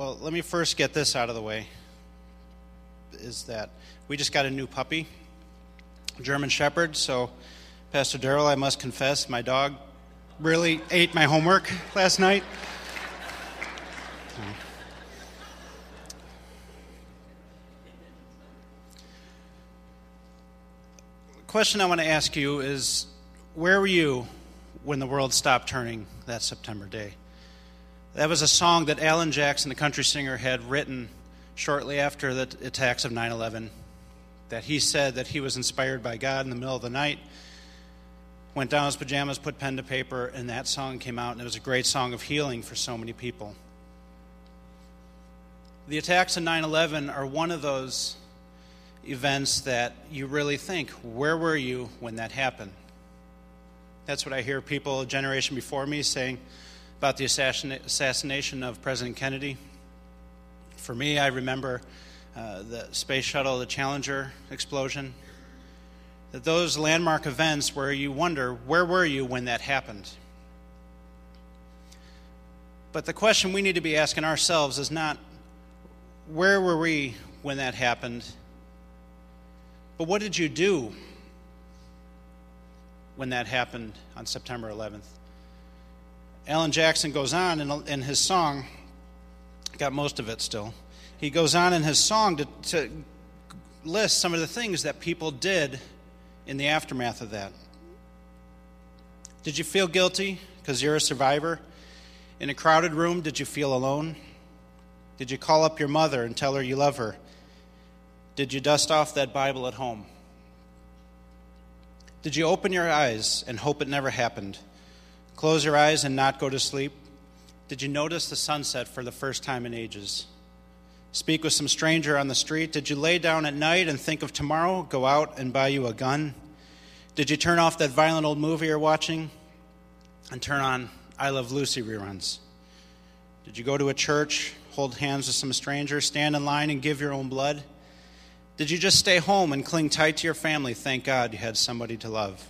well, let me first get this out of the way. Is that we just got a new puppy, German Shepherd. So, Pastor Darrell, I must confess, my dog really ate my homework last night. The question I want to ask you is where were you when the world stopped turning that September day? That was a song that Alan Jackson, the country singer, had written shortly after the attacks of 9 11. That he said that he was inspired by God in the middle of the night, went down his pajamas, put pen to paper, and that song came out, and it was a great song of healing for so many people. The attacks of 9 11 are one of those events that you really think, where were you when that happened? That's what I hear people a generation before me saying about the assassination of President Kennedy. For me, I remember uh, the space shuttle, the Challenger explosion. That those landmark events where you wonder, where were you when that happened? But the question we need to be asking ourselves is not, where were we when that happened? But what did you do when that happened on September 11th? Alan Jackson goes on in, in his song, got most of it still. He goes on in his song to, to list some of the things that people did in the aftermath of that. Did you feel guilty because you're a survivor? In a crowded room, did you feel alone? Did you call up your mother and tell her you love her? Did you dust off that Bible at home? Did you open your eyes and hope it never happened? Close your eyes and not go to sleep? Did you notice the sunset for the first time in ages? Speak with some stranger on the street? Did you lay down at night and think of tomorrow? Go out and buy you a gun? Did you turn off that violent old movie you're watching and turn on I Love Lucy reruns? Did you go to a church, hold hands with some stranger, stand in line and give your own blood? Did you just stay home and cling tight to your family? Thank God you had somebody to love.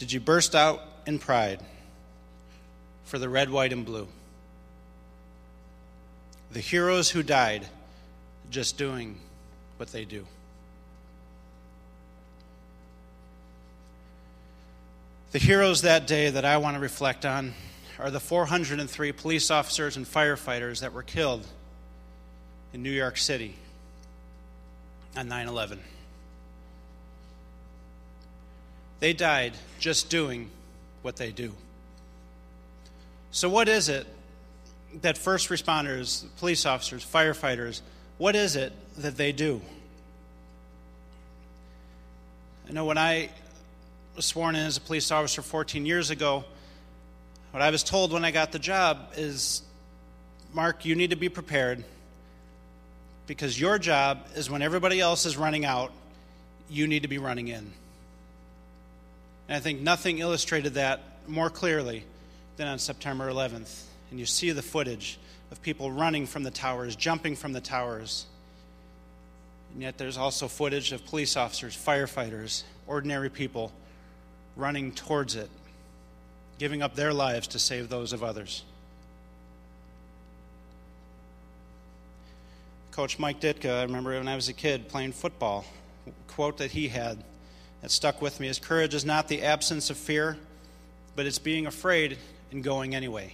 Did you burst out in pride for the red, white, and blue? The heroes who died just doing what they do. The heroes that day that I want to reflect on are the 403 police officers and firefighters that were killed in New York City on 9 11. They died just doing what they do. So, what is it that first responders, police officers, firefighters, what is it that they do? I know when I was sworn in as a police officer 14 years ago, what I was told when I got the job is Mark, you need to be prepared because your job is when everybody else is running out, you need to be running in. And I think nothing illustrated that more clearly than on September 11th. And you see the footage of people running from the towers, jumping from the towers. And yet there's also footage of police officers, firefighters, ordinary people running towards it, giving up their lives to save those of others. Coach Mike Ditka, I remember when I was a kid playing football, quote that he had that stuck with me is courage is not the absence of fear, but it's being afraid and going anyway.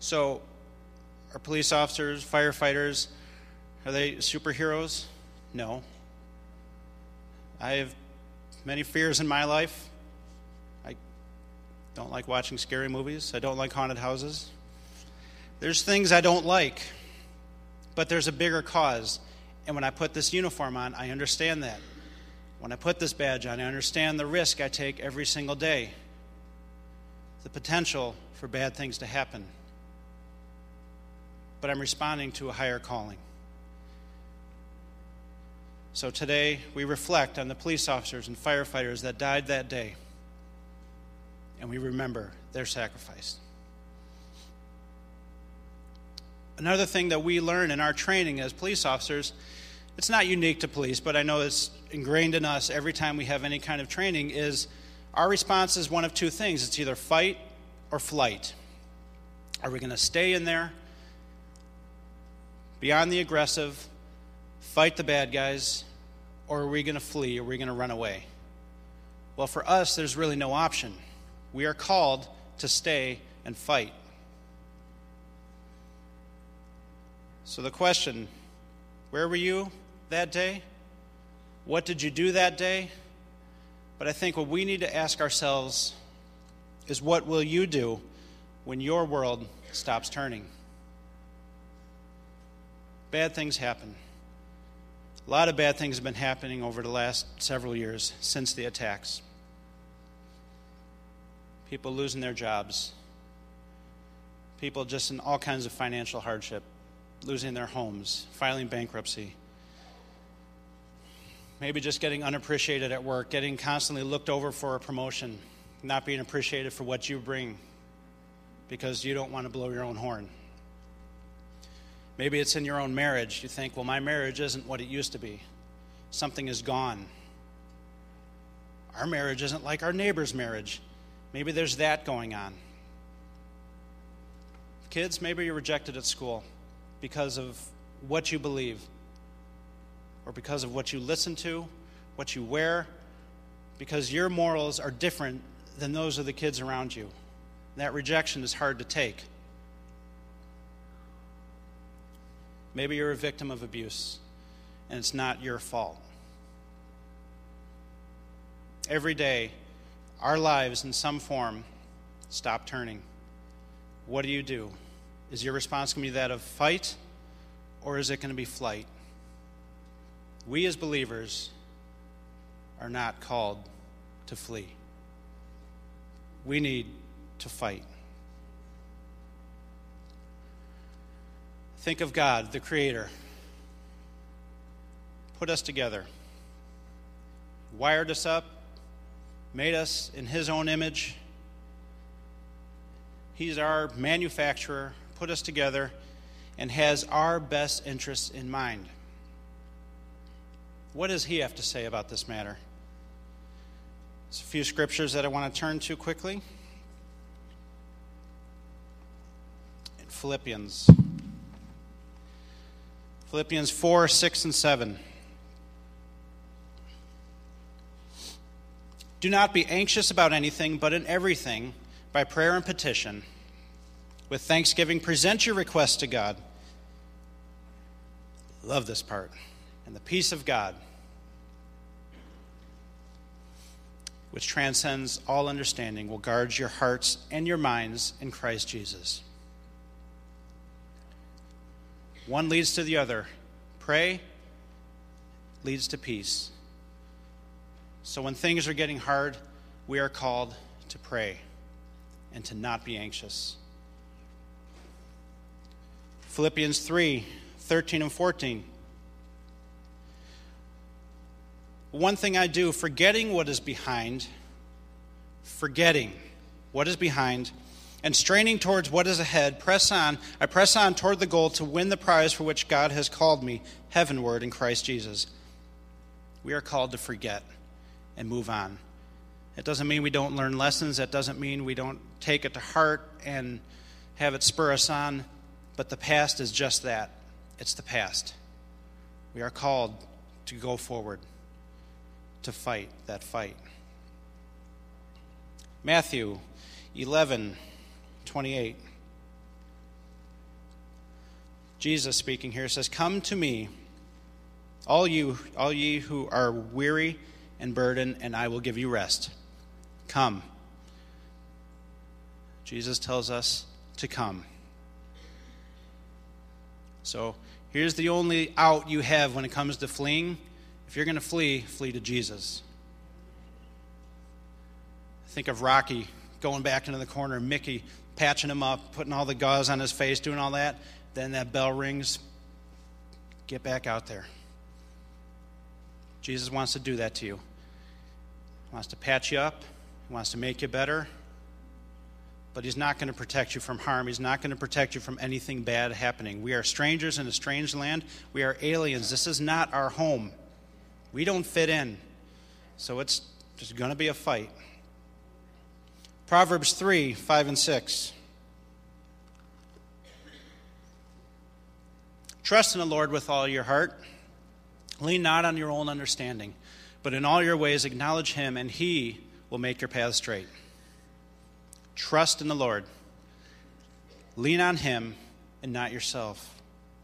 So, are police officers, firefighters, are they superheroes? No. I have many fears in my life. I don't like watching scary movies. I don't like haunted houses. There's things I don't like, but there's a bigger cause. And when I put this uniform on, I understand that. When I put this badge on, I understand the risk I take every single day, the potential for bad things to happen. But I'm responding to a higher calling. So today, we reflect on the police officers and firefighters that died that day, and we remember their sacrifice. Another thing that we learn in our training as police officers it's not unique to police, but I know it's ingrained in us every time we have any kind of training, is our response is one of two things it's either fight or flight. Are we going to stay in there, beyond the aggressive, fight the bad guys, or are we going to flee? Are we going to run away? Well, for us, there's really no option. We are called to stay and fight. So, the question where were you that day? What did you do that day? But I think what we need to ask ourselves is what will you do when your world stops turning? Bad things happen. A lot of bad things have been happening over the last several years since the attacks. People losing their jobs, people just in all kinds of financial hardship, losing their homes, filing bankruptcy, maybe just getting unappreciated at work, getting constantly looked over for a promotion, not being appreciated for what you bring because you don't want to blow your own horn. Maybe it's in your own marriage. You think, well, my marriage isn't what it used to be, something is gone. Our marriage isn't like our neighbor's marriage. Maybe there's that going on. Kids, maybe you're rejected at school because of what you believe, or because of what you listen to, what you wear, because your morals are different than those of the kids around you. That rejection is hard to take. Maybe you're a victim of abuse and it's not your fault. Every day, our lives in some form stop turning. What do you do? Is your response going to be that of fight or is it going to be flight? We as believers are not called to flee. We need to fight. Think of God, the Creator. Put us together, wired us up, made us in His own image. He's our manufacturer, put us together, and has our best interests in mind. What does He have to say about this matter? There's a few scriptures that I want to turn to quickly. In Philippians. Philippians 4, 6, and 7. Do not be anxious about anything, but in everything, by prayer and petition, with thanksgiving, present your requests to God. Love this part. And the peace of God, which transcends all understanding, will guard your hearts and your minds in Christ Jesus. One leads to the other. Pray leads to peace. So when things are getting hard, we are called to pray and to not be anxious. Philippians 3 13 and 14. One thing I do, forgetting what is behind, forgetting what is behind and straining towards what is ahead, press on. I press on toward the goal to win the prize for which God has called me heavenward in Christ Jesus. We are called to forget and move on. It doesn't mean we don't learn lessons. That doesn't mean we don't take it to heart and have it spur us on. But the past is just that it's the past. We are called to go forward, to fight that fight. Matthew 11 28. Jesus speaking here says, Come to me, all you, all ye who are weary and burdened, and I will give you rest. Come. Jesus tells us to come. So here's the only out you have when it comes to fleeing. If you're going to flee, flee to Jesus. Think of Rocky going back into the corner, Mickey patching him up, putting all the gauze on his face, doing all that. Then that bell rings. Get back out there. Jesus wants to do that to you. He wants to patch you up, He wants to make you better but He's not going to protect you from harm. He's not going to protect you from anything bad happening. We are strangers in a strange land. We are aliens. This is not our home. We don't fit in. So it's just going to be a fight. Proverbs 3 5 and 6. Trust in the Lord with all your heart. Lean not on your own understanding, but in all your ways acknowledge him, and he will make your path straight. Trust in the Lord. Lean on him and not yourself.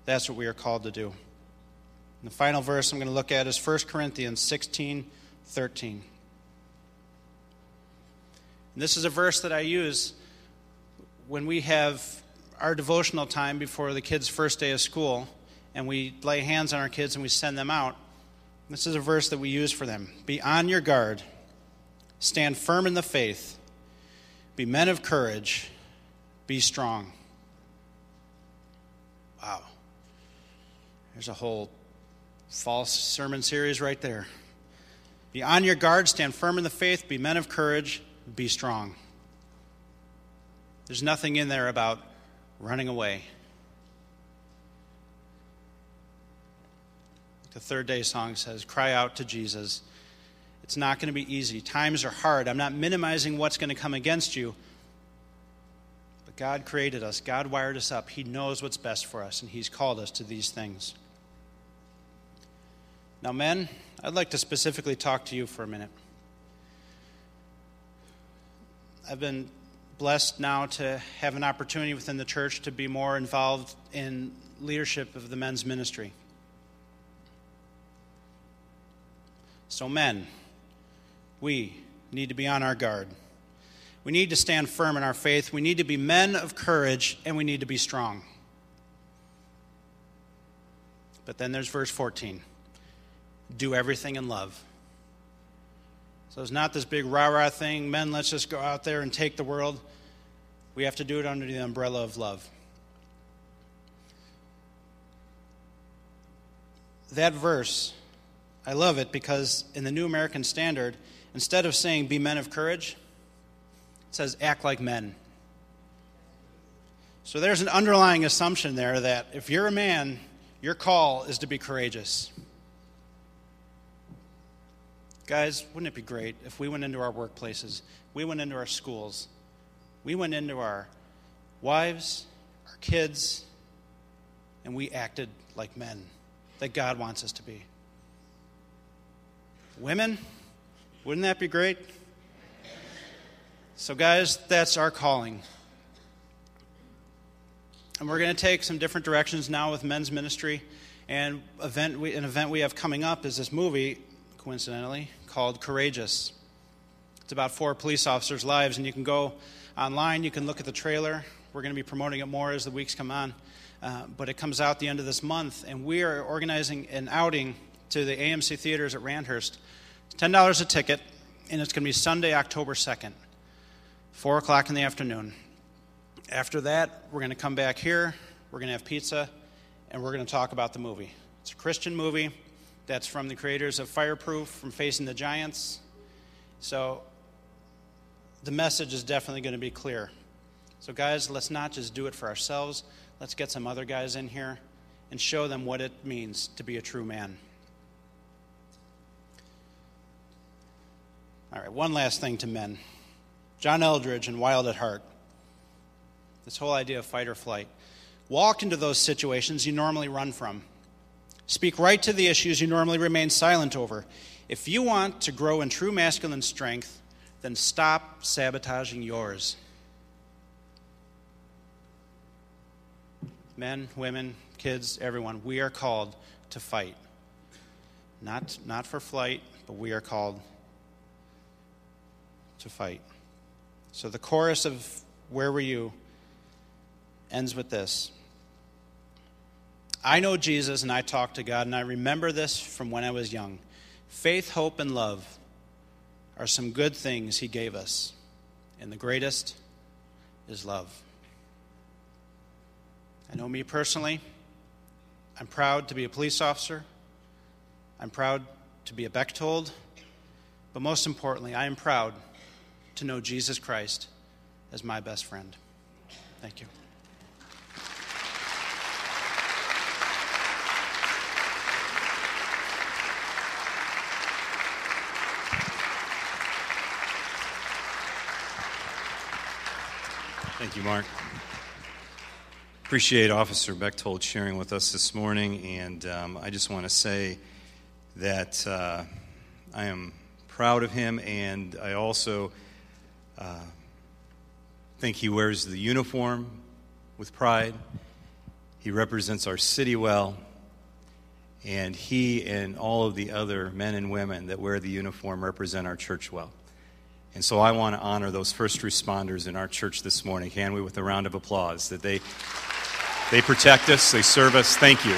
That's what we are called to do. And the final verse I'm going to look at is 1 Corinthians 16 13. And this is a verse that I use when we have our devotional time before the kids' first day of school and we lay hands on our kids and we send them out. This is a verse that we use for them. Be on your guard, stand firm in the faith, be men of courage, be strong. Wow. There's a whole false sermon series right there. Be on your guard, stand firm in the faith, be men of courage, be strong. There's nothing in there about running away. The third day song says, Cry out to Jesus. It's not going to be easy. Times are hard. I'm not minimizing what's going to come against you. But God created us, God wired us up. He knows what's best for us, and He's called us to these things. Now, men, I'd like to specifically talk to you for a minute. I've been blessed now to have an opportunity within the church to be more involved in leadership of the men's ministry. So, men, we need to be on our guard. We need to stand firm in our faith. We need to be men of courage, and we need to be strong. But then there's verse 14 do everything in love. So it's not this big rah rah thing, men, let's just go out there and take the world. We have to do it under the umbrella of love. That verse, I love it because in the New American Standard, instead of saying be men of courage, it says act like men. So there's an underlying assumption there that if you're a man, your call is to be courageous. Guys, wouldn't it be great if we went into our workplaces, we went into our schools, we went into our wives, our kids, and we acted like men that God wants us to be? Women, wouldn't that be great? So, guys, that's our calling. And we're going to take some different directions now with men's ministry. And event we, an event we have coming up is this movie coincidentally, called Courageous. It's about four police officers' lives, and you can go online, you can look at the trailer. We're going to be promoting it more as the weeks come on. Uh, but it comes out the end of this month, and we are organizing an outing to the AMC theaters at Randhurst. It's $10 a ticket, and it's going to be Sunday, October 2nd, 4 o'clock in the afternoon. After that, we're going to come back here, we're going to have pizza, and we're going to talk about the movie. It's a Christian movie. That's from the creators of Fireproof, from Facing the Giants. So the message is definitely going to be clear. So, guys, let's not just do it for ourselves. Let's get some other guys in here and show them what it means to be a true man. All right, one last thing to men John Eldredge and Wild at Heart. This whole idea of fight or flight. Walk into those situations you normally run from. Speak right to the issues you normally remain silent over. If you want to grow in true masculine strength, then stop sabotaging yours. Men, women, kids, everyone, we are called to fight. Not, not for flight, but we are called to fight. So the chorus of Where Were You ends with this I know Jesus and I talk to God, and I remember this from when I was young. Faith, hope, and love are some good things He gave us, and the greatest is love. I know me personally. I'm proud to be a police officer. I'm proud to be a Bechtold. But most importantly, I am proud to know Jesus Christ as my best friend. Thank you. Thank you, Mark. Appreciate Officer Bechtold sharing with us this morning, and um, I just want to say that uh, I am proud of him, and I also uh, think he wears the uniform with pride. He represents our city well, and he and all of the other men and women that wear the uniform represent our church well. And so I want to honor those first responders in our church this morning, can we, with a round of applause that they they protect us, they serve us. Thank you.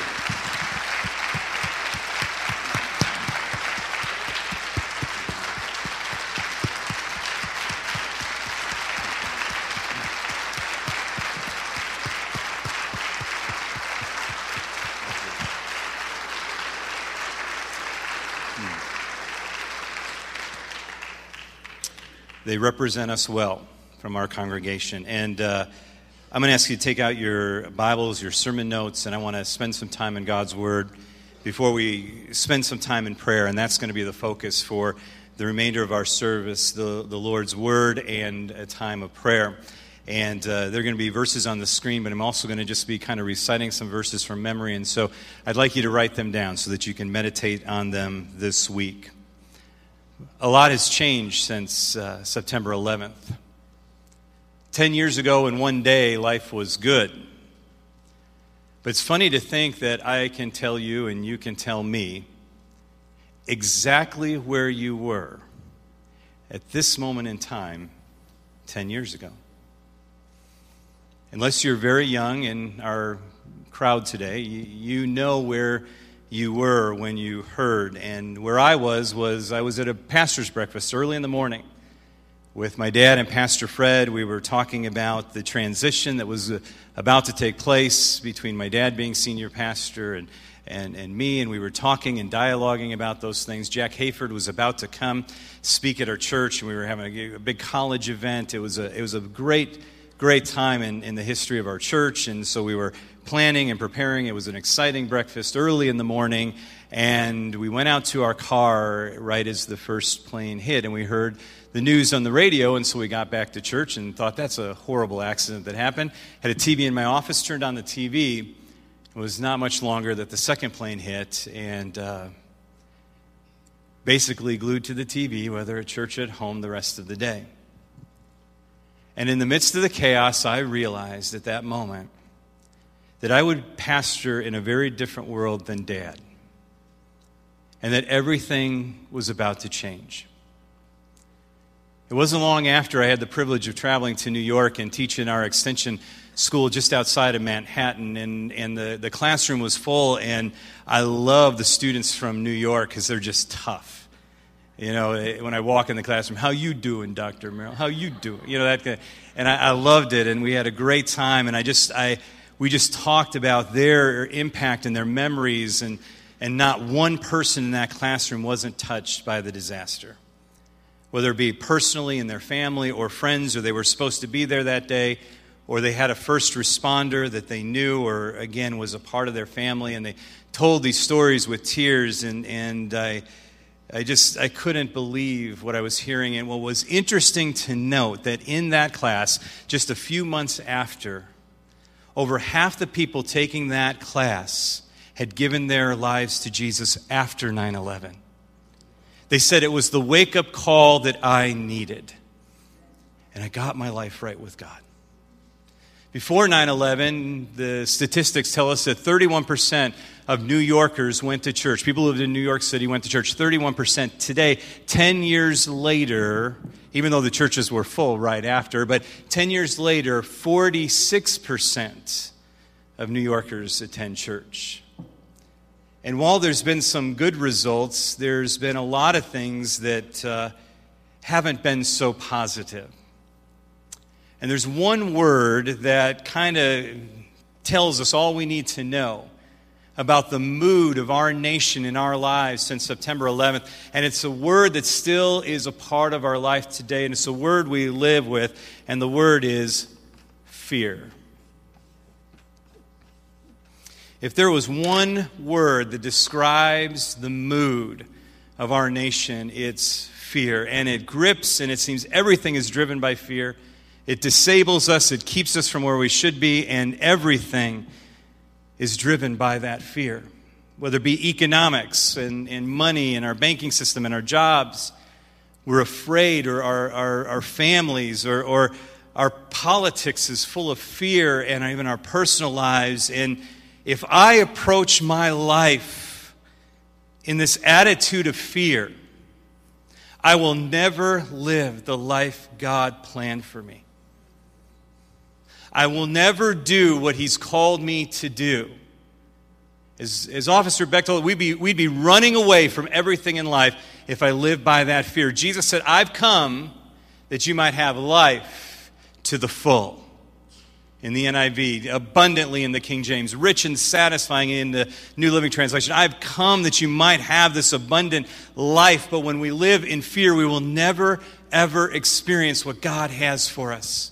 They represent us well from our congregation. And uh, I'm going to ask you to take out your Bibles, your sermon notes, and I want to spend some time in God's Word before we spend some time in prayer. And that's going to be the focus for the remainder of our service the, the Lord's Word and a time of prayer. And uh, there are going to be verses on the screen, but I'm also going to just be kind of reciting some verses from memory. And so I'd like you to write them down so that you can meditate on them this week. A lot has changed since uh, September 11th. Ten years ago, in one day, life was good. But it's funny to think that I can tell you and you can tell me exactly where you were at this moment in time 10 years ago. Unless you're very young in our crowd today, you know where you were when you heard. And where I was, was I was at a pastor's breakfast early in the morning with my dad and Pastor Fred. We were talking about the transition that was uh, about to take place between my dad being senior pastor and, and, and me, and we were talking and dialoguing about those things. Jack Hayford was about to come speak at our church, and we were having a, a big college event. It was a, it was a great, great time in, in the history of our church, and so we were planning and preparing. It was an exciting breakfast early in the morning, and we went out to our car right as the first plane hit, and we heard the news on the radio, and so we got back to church and thought that's a horrible accident that happened. Had a TV in my office, turned on the TV. It was not much longer that the second plane hit, and uh, basically glued to the TV, whether at church or at home, the rest of the day. And in the midst of the chaos, I realized at that moment that I would pastor in a very different world than dad, and that everything was about to change. It wasn't long after I had the privilege of traveling to New York and teaching our extension school just outside of Manhattan, and, and the, the classroom was full, and I love the students from New York because they're just tough. You know, eh, when I walk in the classroom, how you doing, Dr. Merrill? How you doing? You know, that and I, I loved it, and we had a great time, and I just, I, we just talked about their impact and their memories, and, and not one person in that classroom wasn't touched by the disaster whether it be personally in their family or friends, or they were supposed to be there that day, or they had a first responder that they knew, or again was a part of their family, and they told these stories with tears, and, and I, I just I couldn't believe what I was hearing. And what was interesting to note that in that class, just a few months after, over half the people taking that class had given their lives to Jesus after 9 11. They said it was the wake up call that I needed. And I got my life right with God. Before 9 11, the statistics tell us that 31% of New Yorkers went to church. People who lived in New York City went to church. 31%. Today, 10 years later, even though the churches were full right after, but 10 years later, 46% of New Yorkers attend church. And while there's been some good results, there's been a lot of things that uh, haven't been so positive. And there's one word that kind of tells us all we need to know about the mood of our nation in our lives since September 11th. And it's a word that still is a part of our life today, and it's a word we live with, and the word is fear. If there was one word that describes the mood of our nation, it's fear. And it grips, and it seems everything is driven by fear. It disables us, it keeps us from where we should be, and everything is driven by that fear. Whether it be economics and, and money and our banking system and our jobs, we're afraid, or our, our, our families, or, or our politics is full of fear, and even our personal lives. And if I approach my life in this attitude of fear, I will never live the life God planned for me. I will never do what He's called me to do. As, as Officer Bechtold, we'd be, we'd be running away from everything in life if I lived by that fear. Jesus said, I've come that you might have life to the full. In the NIV, abundantly in the King James, rich and satisfying in the New Living Translation. I've come that you might have this abundant life, but when we live in fear, we will never, ever experience what God has for us.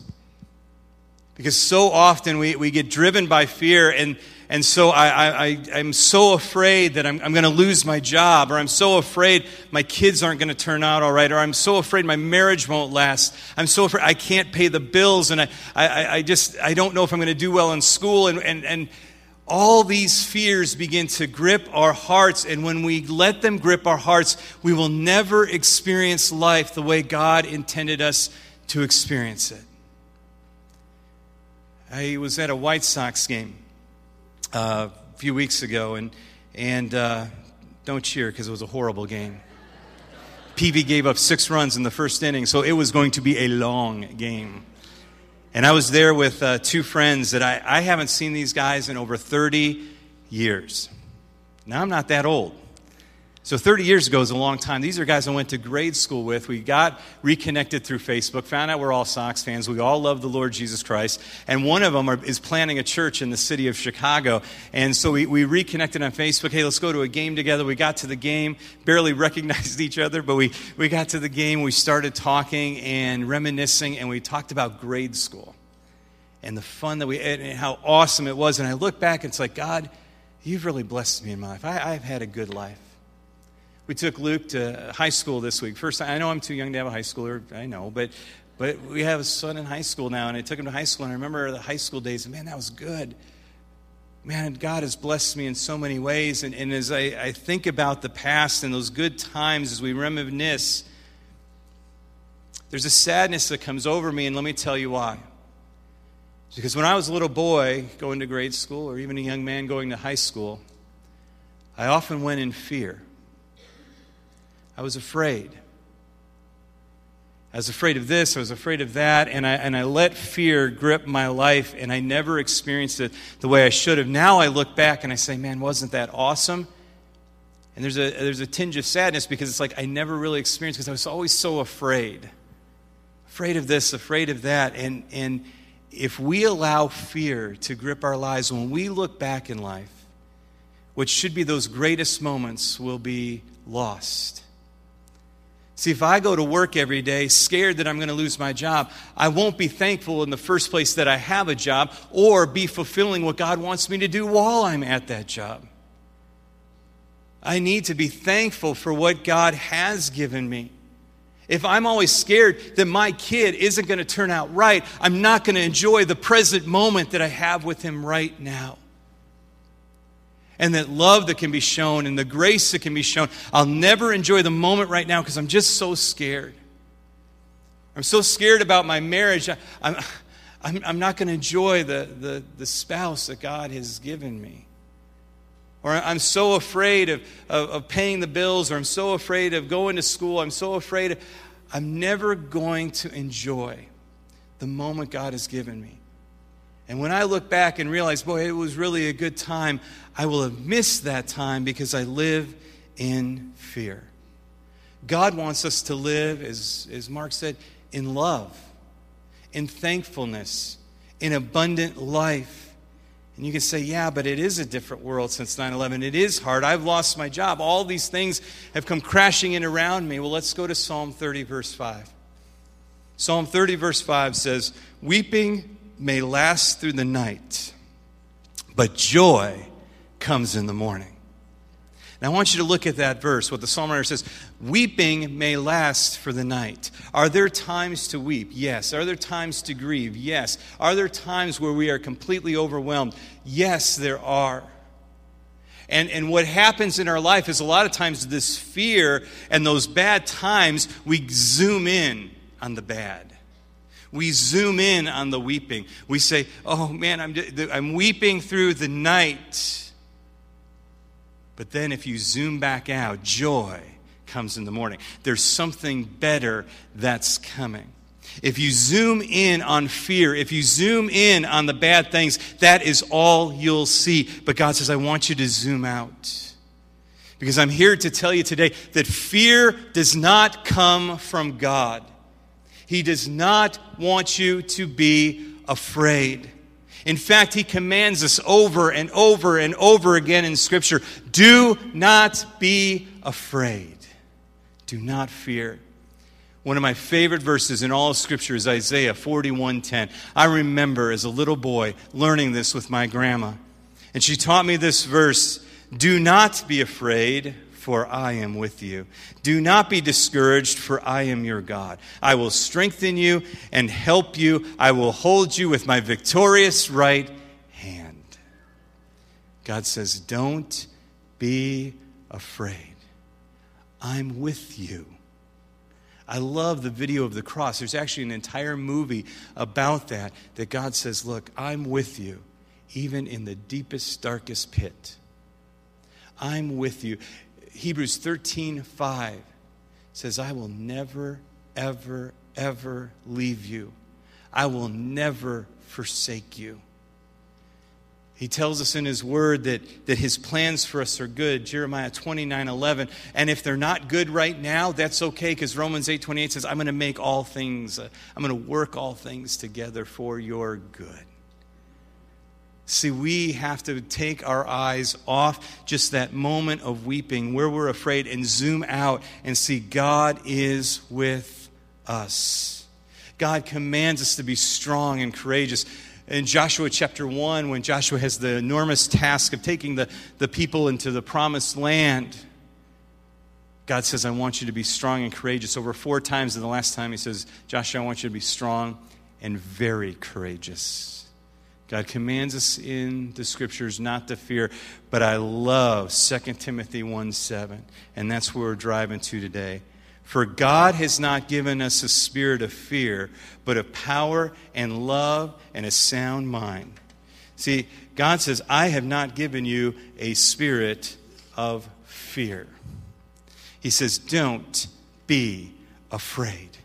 Because so often we, we get driven by fear, and, and so I, I, I'm so afraid that I'm, I'm going to lose my job, or I'm so afraid my kids aren't going to turn out all right, or I'm so afraid my marriage won't last. I'm so afraid I can't pay the bills, and I, I, I just I don't know if I'm going to do well in school, and, and, and all these fears begin to grip our hearts, and when we let them grip our hearts, we will never experience life the way God intended us to experience it. I was at a White Sox game uh, a few weeks ago, and, and uh, don't cheer because it was a horrible game. Peavy gave up six runs in the first inning, so it was going to be a long game. And I was there with uh, two friends that I, I haven't seen these guys in over 30 years. Now, I'm not that old. So 30 years ago is a long time. These are guys I went to grade school with. We got reconnected through Facebook, found out we're all Sox fans. We all love the Lord Jesus Christ. And one of them are, is planning a church in the city of Chicago. And so we, we reconnected on Facebook. Hey, let's go to a game together. We got to the game, barely recognized each other, but we, we got to the game. We started talking and reminiscing, and we talked about grade school and the fun that we had and how awesome it was. And I look back and it's like, God, you've really blessed me in my life. I, I've had a good life. We took Luke to high school this week. First, I know I'm too young to have a high schooler, I know, but but we have a son in high school now, and I took him to high school, and I remember the high school days, and man, that was good. Man, God has blessed me in so many ways. And, and as I, I think about the past and those good times, as we reminisce, there's a sadness that comes over me, and let me tell you why. Because when I was a little boy going to grade school, or even a young man going to high school, I often went in fear. I was afraid. I was afraid of this, I was afraid of that, and I, and I let fear grip my life, and I never experienced it the way I should have. Now I look back and I say, man, wasn't that awesome? And there's a, there's a tinge of sadness because it's like I never really experienced because I was always so afraid. Afraid of this, afraid of that. And, and if we allow fear to grip our lives, when we look back in life, what should be those greatest moments will be lost. See, if I go to work every day scared that I'm going to lose my job, I won't be thankful in the first place that I have a job or be fulfilling what God wants me to do while I'm at that job. I need to be thankful for what God has given me. If I'm always scared that my kid isn't going to turn out right, I'm not going to enjoy the present moment that I have with him right now and that love that can be shown and the grace that can be shown. I'll never enjoy the moment right now because I'm just so scared. I'm so scared about my marriage. I, am I'm, I'm not going to enjoy the, the, the spouse that God has given me. Or I'm so afraid of, of, of paying the bills, or I'm so afraid of going to school. I'm so afraid of, I'm never going to enjoy the moment God has given me. And when I look back and realize, boy, it was really a good time, I will have missed that time because I live in fear. God wants us to live, as, as Mark said, in love, in thankfulness, in abundant life. And you can say, yeah, but it is a different world since 9 11. It is hard. I've lost my job. All these things have come crashing in around me. Well, let's go to Psalm 30, verse 5. Psalm 30, verse 5 says, Weeping may last through the night, but joy comes in the morning. And I want you to look at that verse, what the psalm writer says Weeping may last for the night. Are there times to weep? Yes. Are there times to grieve? Yes. Are there times where we are completely overwhelmed? Yes, there are. And, and what happens in our life is a lot of times this fear and those bad times, we zoom in on the bad. We zoom in on the weeping. We say, oh man, I'm, I'm weeping through the night. But then if you zoom back out, joy comes in the morning. There's something better that's coming. If you zoom in on fear, if you zoom in on the bad things, that is all you'll see. But God says, I want you to zoom out. Because I'm here to tell you today that fear does not come from God. He does not want you to be afraid. In fact, he commands us over and over and over again in Scripture do not be afraid. Do not fear. One of my favorite verses in all of Scripture is Isaiah 41:10. I remember as a little boy learning this with my grandma. And she taught me this verse Do not be afraid, for I am with you. Do not be discouraged, for I am your God. I will strengthen you and help you. I will hold you with my victorious right hand. God says, Don't be afraid. I'm with you. I love the video of the cross. There's actually an entire movie about that, that God says, Look, I'm with you, even in the deepest, darkest pit. I'm with you. Hebrews 13 5 says, I will never, ever, ever leave you. I will never forsake you. He tells us in his word that, that his plans for us are good, Jeremiah 29 11. And if they're not good right now, that's okay because Romans 8 28 says, I'm going to make all things, uh, I'm going to work all things together for your good. See, we have to take our eyes off just that moment of weeping where we're afraid and zoom out and see God is with us. God commands us to be strong and courageous. In Joshua chapter 1, when Joshua has the enormous task of taking the, the people into the promised land, God says, I want you to be strong and courageous. Over four times, and the last time he says, Joshua, I want you to be strong and very courageous. God commands us in the scriptures not to fear, but I love 2 Timothy 1 7, and that's where we're driving to today. For God has not given us a spirit of fear, but of power and love and a sound mind. See, God says, I have not given you a spirit of fear. He says, Don't be afraid.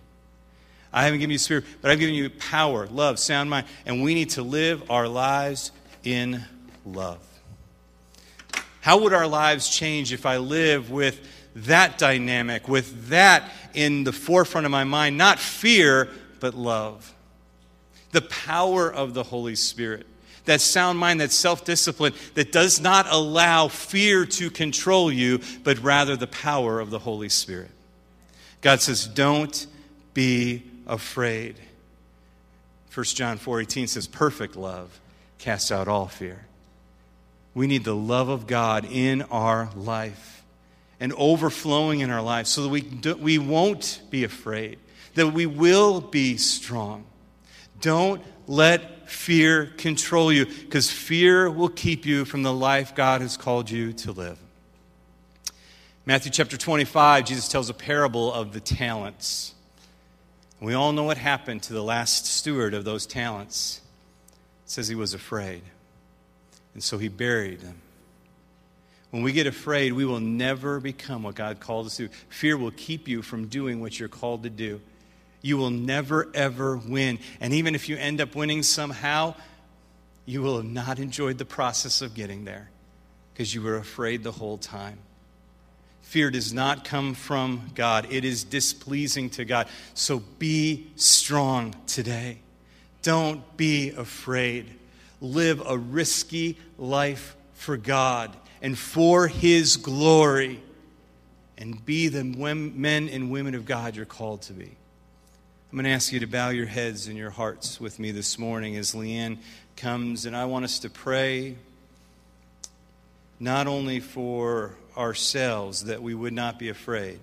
I haven't given you spirit, but I've given you power, love, sound mind, and we need to live our lives in love. How would our lives change if I live with that dynamic, with that in the forefront of my mind? Not fear, but love. The power of the Holy Spirit. That sound mind, that self discipline that does not allow fear to control you, but rather the power of the Holy Spirit. God says, Don't be afraid. 1 John 4:18 says perfect love casts out all fear. We need the love of God in our life and overflowing in our life so that we, do, we won't be afraid, that we will be strong. Don't let fear control you because fear will keep you from the life God has called you to live. Matthew chapter 25, Jesus tells a parable of the talents. We all know what happened to the last steward of those talents. It says he was afraid. And so he buried them. When we get afraid, we will never become what God called us to. Fear will keep you from doing what you're called to do. You will never, ever win. And even if you end up winning somehow, you will have not enjoyed the process of getting there because you were afraid the whole time. Fear does not come from God, it is displeasing to God. So be strong today. Don't be afraid. Live a risky life for God and for His glory. And be the men and women of God you're called to be. I'm going to ask you to bow your heads and your hearts with me this morning as Leanne comes, and I want us to pray not only for ourselves that we would not be afraid,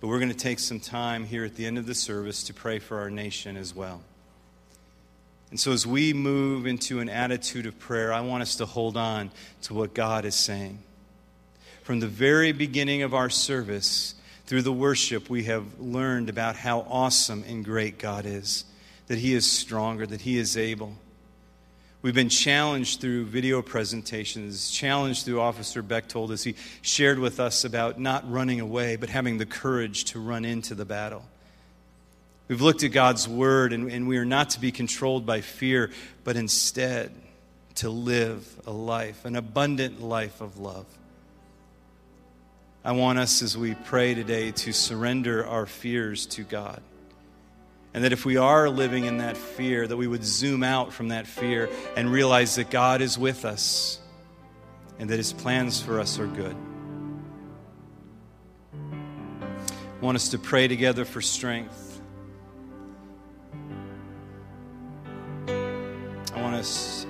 but we're going to take some time here at the end of the service to pray for our nation as well. And so, as we move into an attitude of prayer, I want us to hold on to what God is saying. From the very beginning of our service, through the worship, we have learned about how awesome and great God is, that He is stronger, that He is able. We've been challenged through video presentations, challenged through Officer Bechtold us. he shared with us about not running away, but having the courage to run into the battle. We've looked at God's word, and, and we are not to be controlled by fear, but instead to live a life, an abundant life of love. I want us, as we pray today, to surrender our fears to God. And that if we are living in that fear, that we would zoom out from that fear and realize that God is with us and that his plans for us are good. I want us to pray together for strength. I want us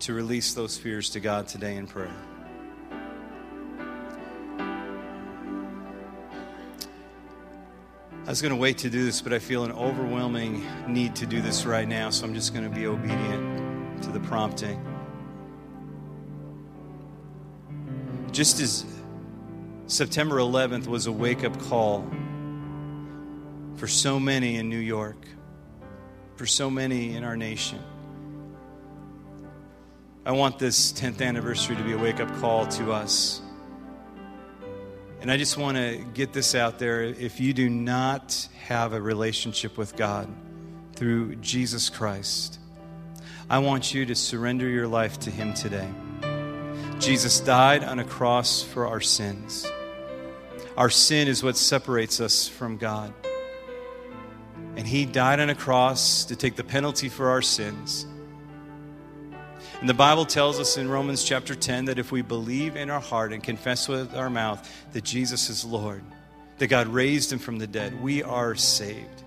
to release those fears to God today in prayer. Was going to wait to do this, but I feel an overwhelming need to do this right now, so I'm just going to be obedient to the prompting. Just as September 11th was a wake up call for so many in New York, for so many in our nation. I want this 10th anniversary to be a wake up call to us and I just want to get this out there. If you do not have a relationship with God through Jesus Christ, I want you to surrender your life to Him today. Jesus died on a cross for our sins. Our sin is what separates us from God. And He died on a cross to take the penalty for our sins and the Bible tells us in Romans chapter 10 that if we believe in our heart and confess with our mouth that Jesus is Lord, that God raised him from the dead, we are saved.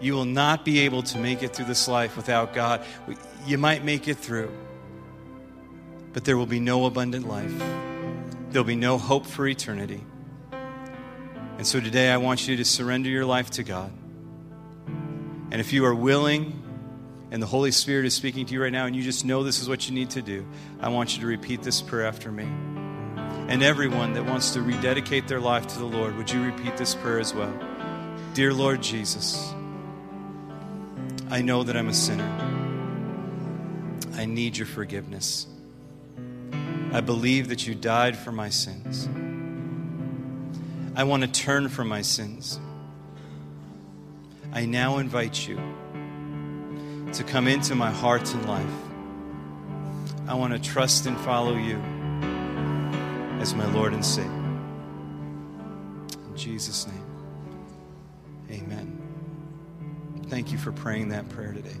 You will not be able to make it through this life without God. You might make it through, but there will be no abundant life. There'll be no hope for eternity. And so today I want you to surrender your life to God. And if you are willing, and the Holy Spirit is speaking to you right now, and you just know this is what you need to do, I want you to repeat this prayer after me. And everyone that wants to rededicate their life to the Lord, would you repeat this prayer as well? Dear Lord Jesus, I know that I'm a sinner. I need your forgiveness. I believe that you died for my sins. I want to turn from my sins. I now invite you to come into my heart and life. I want to trust and follow you as my Lord and Savior. In Jesus' name, amen. Thank you for praying that prayer today.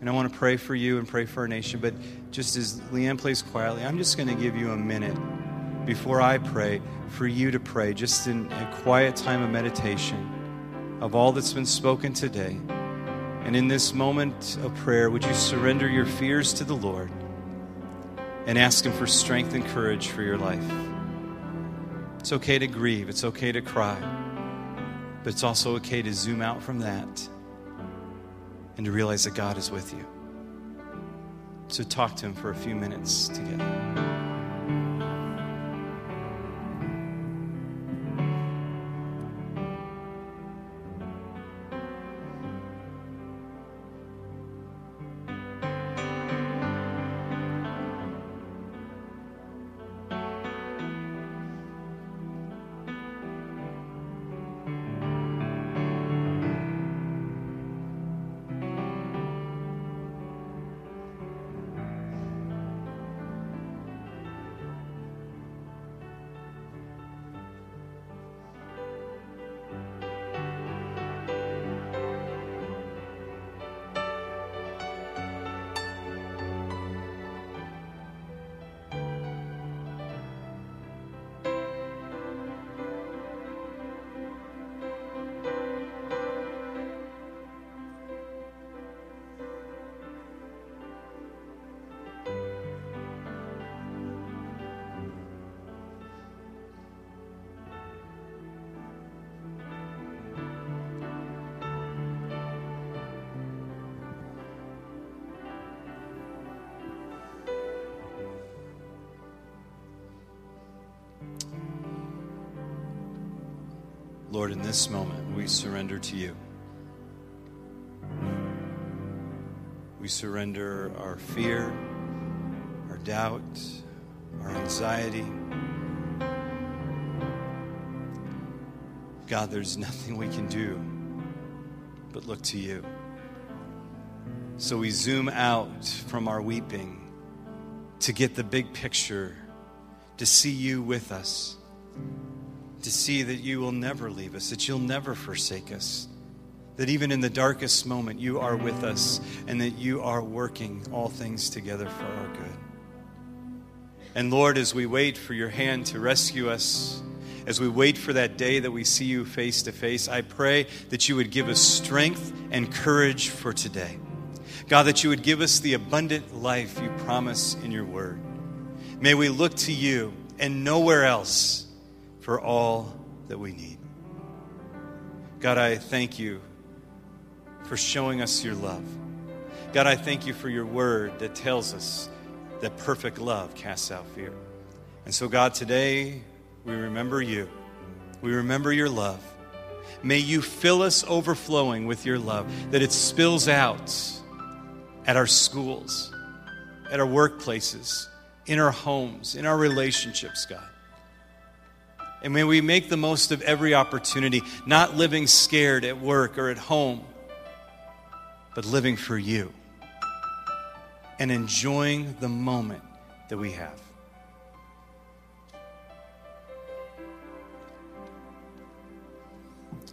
And I want to pray for you and pray for our nation. But just as Leanne plays quietly, I'm just going to give you a minute before I pray for you to pray, just in a quiet time of meditation of all that's been spoken today. And in this moment of prayer, would you surrender your fears to the Lord and ask Him for strength and courage for your life? It's okay to grieve, it's okay to cry, but it's also okay to zoom out from that and to realize that God is with you. So talk to Him for a few minutes together. Lord, in this moment, we surrender to you. We surrender our fear, our doubt, our anxiety. God, there's nothing we can do but look to you. So we zoom out from our weeping to get the big picture, to see you with us, to see that you will never leave us, that you'll never forsake us, that even in the darkest moment, you are with us, and that you are working all things together for our good. And Lord, as we wait for your hand to rescue us, as we wait for that day that we see you face to face, I pray that you would give us strength and courage for today. God, that you would give us the abundant life you promise in your word. May we look to you and nowhere else for all that we need. God, I thank you for showing us your love. God, I thank you for your word that tells us that perfect love casts out fear. And so, God, today we remember you. We remember your love. May you fill us overflowing with your love, that it spills out at our schools, at our workplaces, in our homes, in our relationships, God. And may we make the most of every opportunity, not living scared at work or at home, but living for you and enjoying the moment that we have.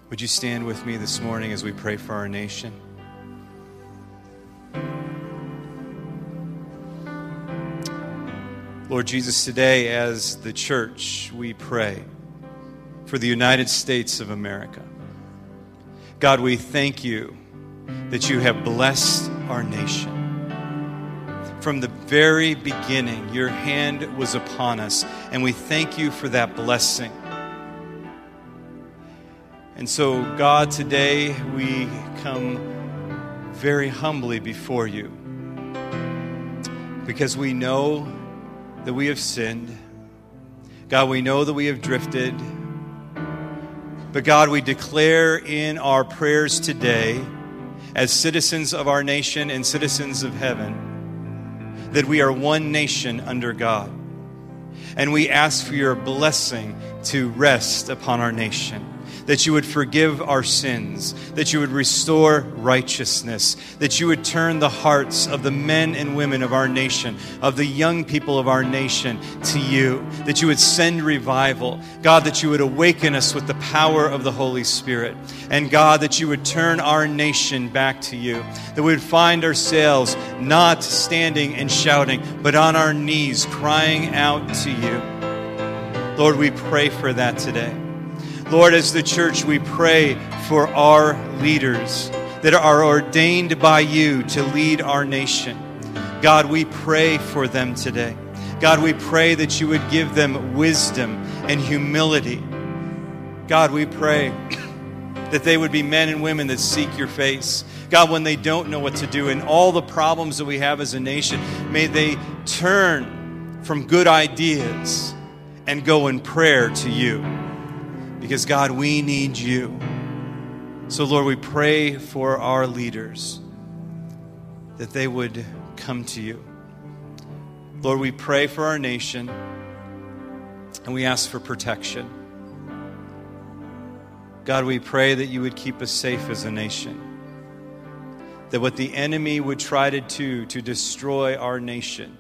Would you stand with me this morning as we pray for our nation? Lord Jesus, today as the church, we pray for the United States of America. God, we thank you that you have blessed our nation. From the very beginning, your hand was upon us, and we thank you for that blessing. And so, God, today we come very humbly before you because we know that we have sinned. God, we know that we have drifted. But God, we declare in our prayers today, as citizens of our nation and citizens of heaven, that we are one nation under God. And we ask for your blessing to rest upon our nation that you would forgive our sins, that you would restore righteousness, that you would turn the hearts of the men and women of our nation, of the young people of our nation to you, that you would send revival. God, that you would awaken us with the power of the Holy Spirit. And God, that you would turn our nation back to you, that we would find ourselves not standing and shouting, but on our knees crying out to you. Lord, we pray for that today. Lord, as the church, we pray for our leaders that are ordained by you to lead our nation. God, we pray for them today. God, we pray that you would give them wisdom and humility. God, we pray that they would be men and women that seek your face. God, when they don't know what to do and all the problems that we have as a nation, may they turn from good ideas and go in prayer to you. Because, God, we need you. So, Lord, we pray for our leaders that they would come to you. Lord, we pray for our nation and we ask for protection. God, we pray that you would keep us safe as a nation. That what the enemy would try to do to destroy our nation,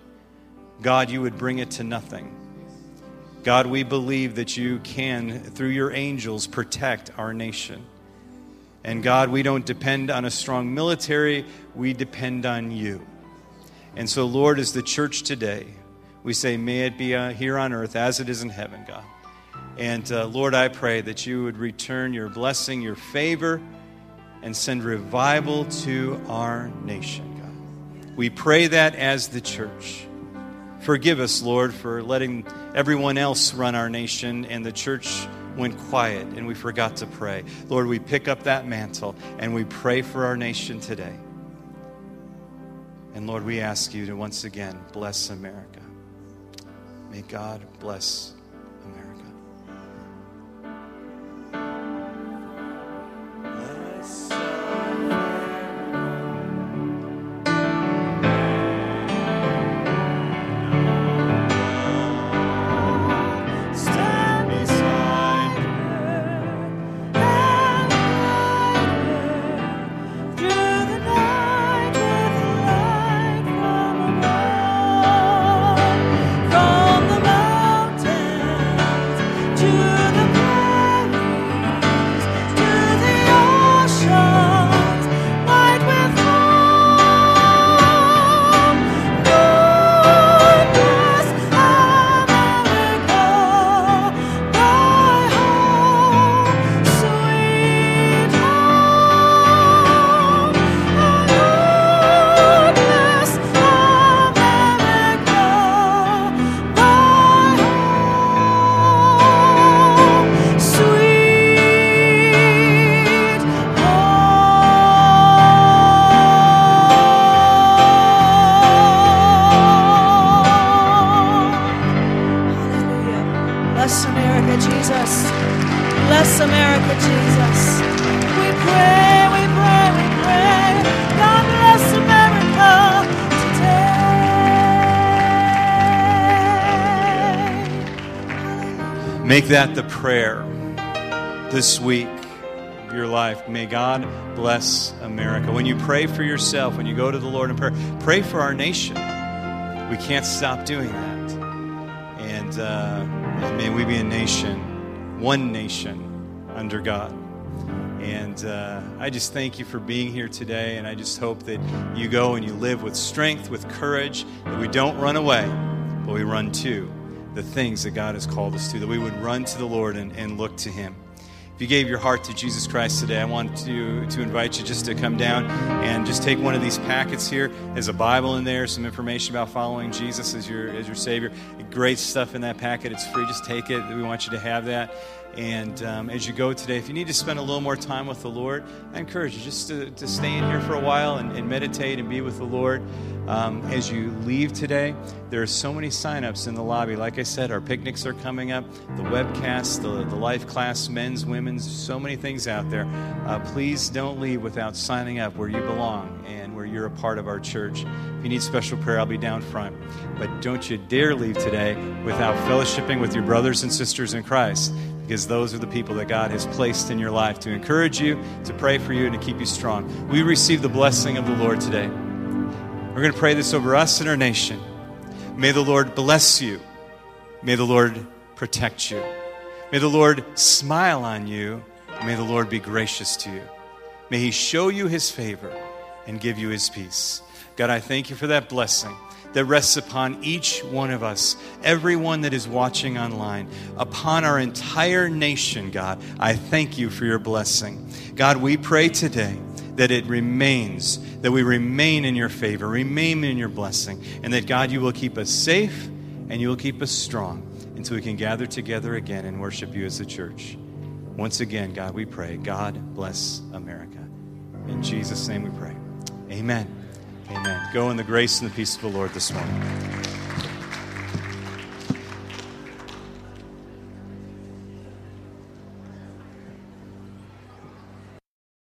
God, you would bring it to nothing. God, we believe that you can, through your angels, protect our nation. And God, we don't depend on a strong military, we depend on you. And so, Lord, as the church today, we say, may it be uh, here on earth as it is in heaven, God. And uh, Lord, I pray that you would return your blessing, your favor, and send revival to our nation, God. We pray that as the church. Forgive us, Lord, for letting everyone else run our nation and the church went quiet and we forgot to pray. Lord, we pick up that mantle and we pray for our nation today. And Lord, we ask you to once again bless America. May God bless Make that the prayer this week of your life. May God bless America. When you pray for yourself, when you go to the Lord in prayer, pray for our nation. We can't stop doing that. And, uh, and may we be a nation, one nation under God. And uh, I just thank you for being here today. And I just hope that you go and you live with strength, with courage, that we don't run away, but we run to the things that God has called us to, that we would run to the Lord and, and look to Him. If you gave your heart to Jesus Christ today, I want to, to invite you just to come down and just take one of these packets here. There's a Bible in there, some information about following Jesus as your, as your Savior. Great stuff in that packet. It's free. Just take it. We want you to have that. And um, as you go today, if you need to spend a little more time with the Lord, I encourage you just to, to stay in here for a while and, and meditate and be with the Lord. Um, as you leave today, there are so many signups in the lobby. Like I said, our picnics are coming up, the webcasts, the, the life class, men's, women's, so many things out there. Uh, please don't leave without signing up where you belong and where you're a part of our church. If you need special prayer, I'll be down front. But don't you dare leave today without fellowshipping with your brothers and sisters in Christ because those are the people that God has placed in your life to encourage you, to pray for you, and to keep you strong. We receive the blessing of the Lord today. We're going to pray this over us and our nation. May the Lord bless you. May the Lord protect you. May the Lord smile on you. May the Lord be gracious to you. May He show you His favor and give you His peace. God, I thank you for that blessing that rests upon each one of us, everyone that is watching online, upon our entire nation, God. I thank you for your blessing. God, we pray today that it remains, that we remain in your favor, remain in your blessing, and that, God, you will keep us safe and you will keep us strong until we can gather together again and worship you as a church. Once again, God, we pray, God bless America. In Jesus' name we pray. Amen. Amen. Go in the grace and the peace of the Lord this morning.